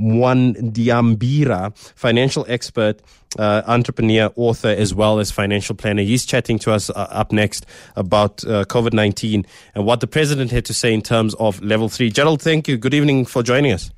Mwandiambira, financial expert, uh, entrepreneur, author, as well as financial planner. He's chatting to us uh, up next about uh, COVID 19 and what the president had to say in terms of level three. Gerald, thank you. Good evening for joining us.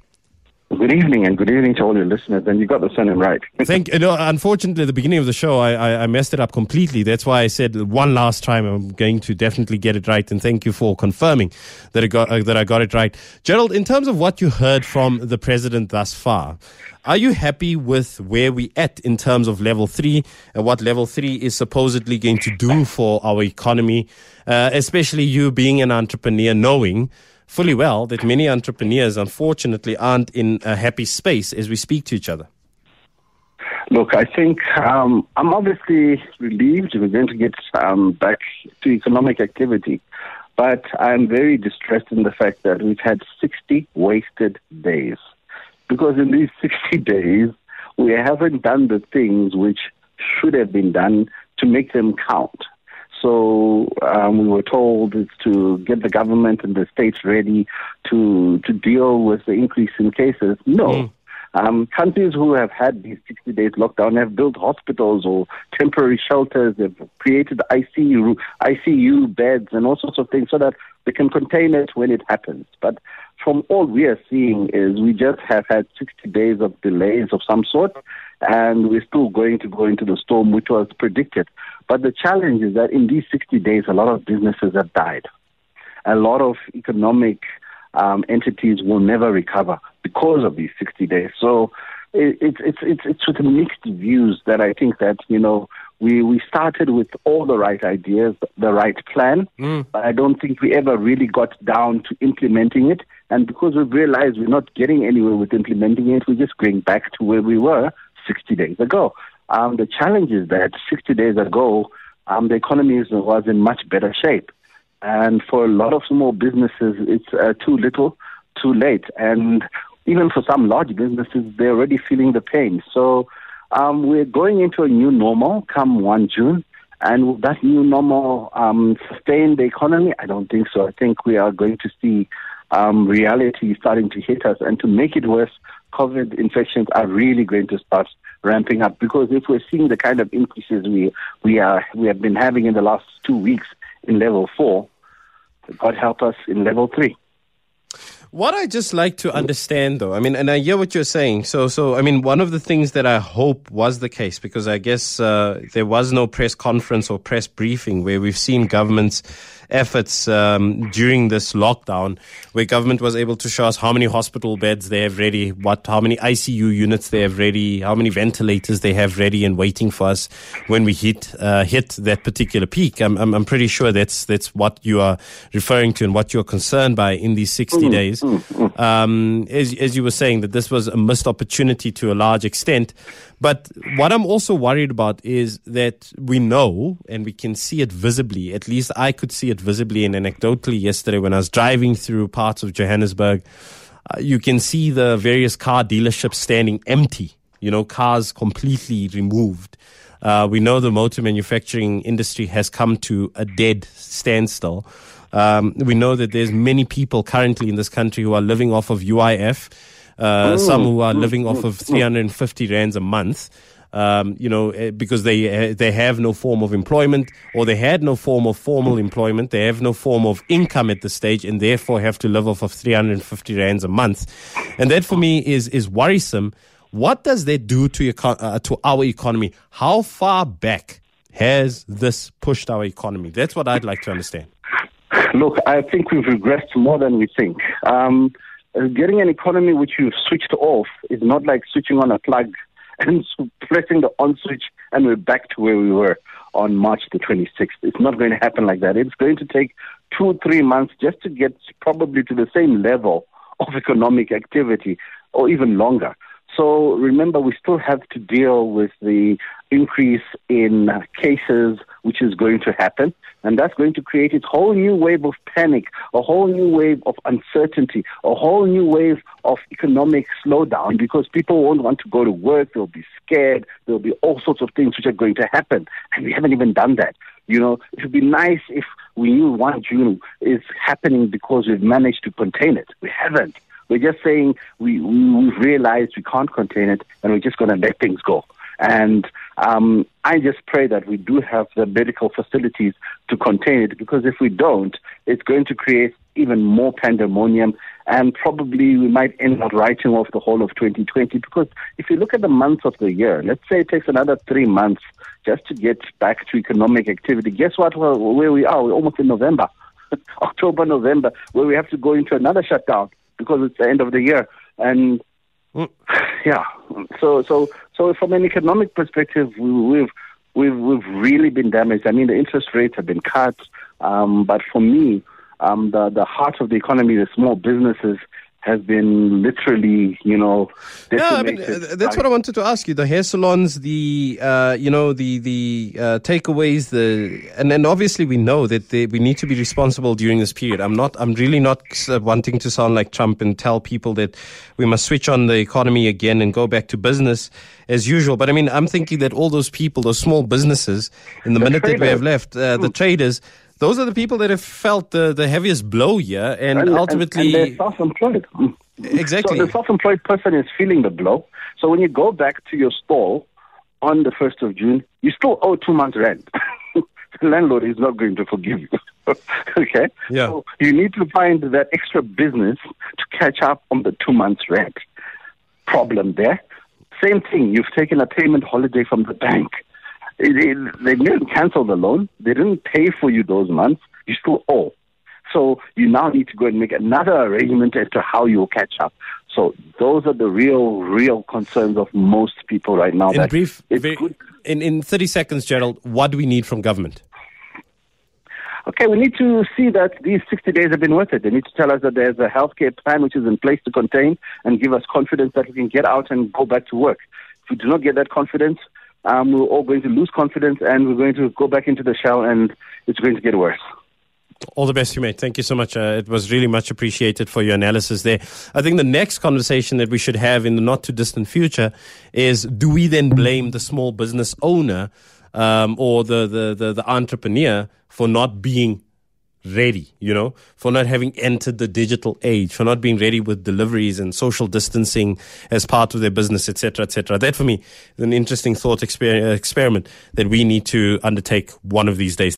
Good evening, and good evening to all your listeners. And you got the surname right. Thank you. Know, unfortunately, at the beginning of the show, I, I, I, messed it up completely. That's why I said one last time I'm going to definitely get it right. And thank you for confirming that, I got, uh, that I got it right. Gerald, in terms of what you heard from the president thus far, are you happy with where we at in terms of level three and what level three is supposedly going to do for our economy, uh, especially you being an entrepreneur, knowing fully well that many entrepreneurs, unfortunately, aren't in a happy space as we speak to each other? Look, I think um, I'm obviously relieved we're going to get um, back to economic activity, but I'm very distressed in the fact that we've had 60 wasted days. Because in these 60 days, we haven't done the things which should have been done to make them count. So um, we were told to get the government and the states ready to to deal with the increase in cases. No. Mm. Um, countries who have had these 60 days lockdown have built hospitals or temporary shelters. They've created ICU, ICU beds and all sorts of things so that they can contain it when it happens. But from all we are seeing is we just have had 60 days of delays of some sort, and we're still going to go into the storm, which was predicted. But the challenge is that in these 60 days, a lot of businesses have died. A lot of economic um, entities will never recover because of these 60 days. So it's it's it's it's with mixed views that I think that you know we we started with all the right ideas, the right plan, mm. but I don't think we ever really got down to implementing it. And because we've realized we're not getting anywhere with implementing it, we're just going back to where we were 60 days ago. Um, the challenge is that 60 days ago, um, the economy was in much better shape. And for a lot of small businesses, it's uh, too little, too late. And even for some large businesses, they're already feeling the pain. So um, we're going into a new normal come 1 June. And will that new normal um, sustain the economy? I don't think so. I think we are going to see um, reality starting to hit us. And to make it worse, COVID infections are really going to start ramping up because if we're seeing the kind of increases we we are we have been having in the last two weeks in level four, God help us in level three. What I just like to understand, though, I mean, and I hear what you're saying. So, so I mean, one of the things that I hope was the case, because I guess uh, there was no press conference or press briefing where we've seen governments efforts um, during this lockdown, where government was able to show us how many hospital beds they have ready, what, how many ICU units they have ready, how many ventilators they have ready and waiting for us when we hit uh, hit that particular peak. I'm, I'm, I'm pretty sure that's that's what you are referring to and what you're concerned by in these 60 mm, days. Mm, mm. Um, as as you were saying that this was a missed opportunity to a large extent. But what I'm also worried about is that we know and we can see it visibly. At least I could see it visibly and anecdotally yesterday when I was driving through parts of Johannesburg. Uh, you can see the various car dealerships standing empty, you know, cars completely removed. Uh, we know the motor manufacturing industry has come to a dead standstill. Um, we know that there's many people currently in this country who are living off of UIF uh, some who are living off of 350 rands a month. Um, you know, eh, because they eh, they have no form of employment or they had no form of formal employment, they have no form of income at the stage, and therefore have to live off of 350 rands a month, and that for me is is worrisome. What does that do to uh, to our economy? How far back has this pushed our economy? That's what I'd like to understand. Look, I think we've regressed more than we think. Um, getting an economy which you've switched off is not like switching on a plug and pressing the on switch and we're back to where we were on March the 26th. It's not going to happen like that. It's going to take two, or three months just to get probably to the same level of economic activity or even longer. So remember, we still have to deal with the increase in cases, which is going to happen. And that's going to create a whole new wave of panic, a whole new wave of uncertainty, a whole new wave of economic slowdown because people won't want to go to work. They'll be scared. There'll be all sorts of things which are going to happen. And we haven't even done that. You know, it would be nice if we knew 1 June is happening because we've managed to contain it. We haven't. We're just saying we, we, have realized we can't contain it and we're just going to let things go. And um, I just pray that we do have the medical facilities to contain it because if we don't, it's going to create even more pandemonium and probably we might end up writing off the whole of 2020 because if you look at the months of the year, let's say it takes another three months just to get back to economic activity. Guess what? Where we are, we're almost in November, October, November, where we have to go into another shutdown because it's the end of the year. And mm. yeah, so so so from an economic perspective, we've we've we've really been damaged. I mean, the interest rates have been cut, um, but for me, um, the the heart of the economy, the small businesses, has been literally, you know, yeah. I mean, uh, that's what I wanted to ask you. The hair salons, the uh, you know, the the uh, takeaways, the and then obviously we know that they, we need to be responsible during this period. I'm not. I'm really not uh, wanting to sound like Trump and tell people that we must switch on the economy again and go back to business as usual. But I mean, I'm thinking that all those people, those small businesses, in the, the minute traders. that we have left, uh, the hmm. traders those are the people that have felt the, the heaviest blow here, and, and ultimately. And, and they're self employed. Mm. Exactly. So the self employed person is feeling the blow. So when you go back to your stall on the 1st of June, you still owe two months' rent. the landlord is not going to forgive you. okay? Yeah. So you need to find that extra business to catch up on the two months' rent. Problem there. Same thing, you've taken a payment holiday from the bank they, they didn't cancel the loan. They didn't pay for you those months. You still owe. So you now need to go and make another arrangement as to how you'll catch up. So those are the real, real concerns of most people right now. In brief, very, in, in 30 seconds, Gerald, what do we need from government? Okay, we need to see that these 60 days have been worth it. They need to tell us that there's a healthcare plan which is in place to contain and give us confidence that we can get out and go back to work. If we do not get that confidence, um, we're all going to lose confidence and we're going to go back into the shell and it's going to get worse. All the best, you mate. Thank you so much. Uh, it was really much appreciated for your analysis there. I think the next conversation that we should have in the not too distant future is do we then blame the small business owner um, or the, the, the, the entrepreneur for not being ready, you know, for not having entered the digital age, for not being ready with deliveries and social distancing as part of their business, etc., etc. That for me is an interesting thought exper- experiment that we need to undertake one of these days.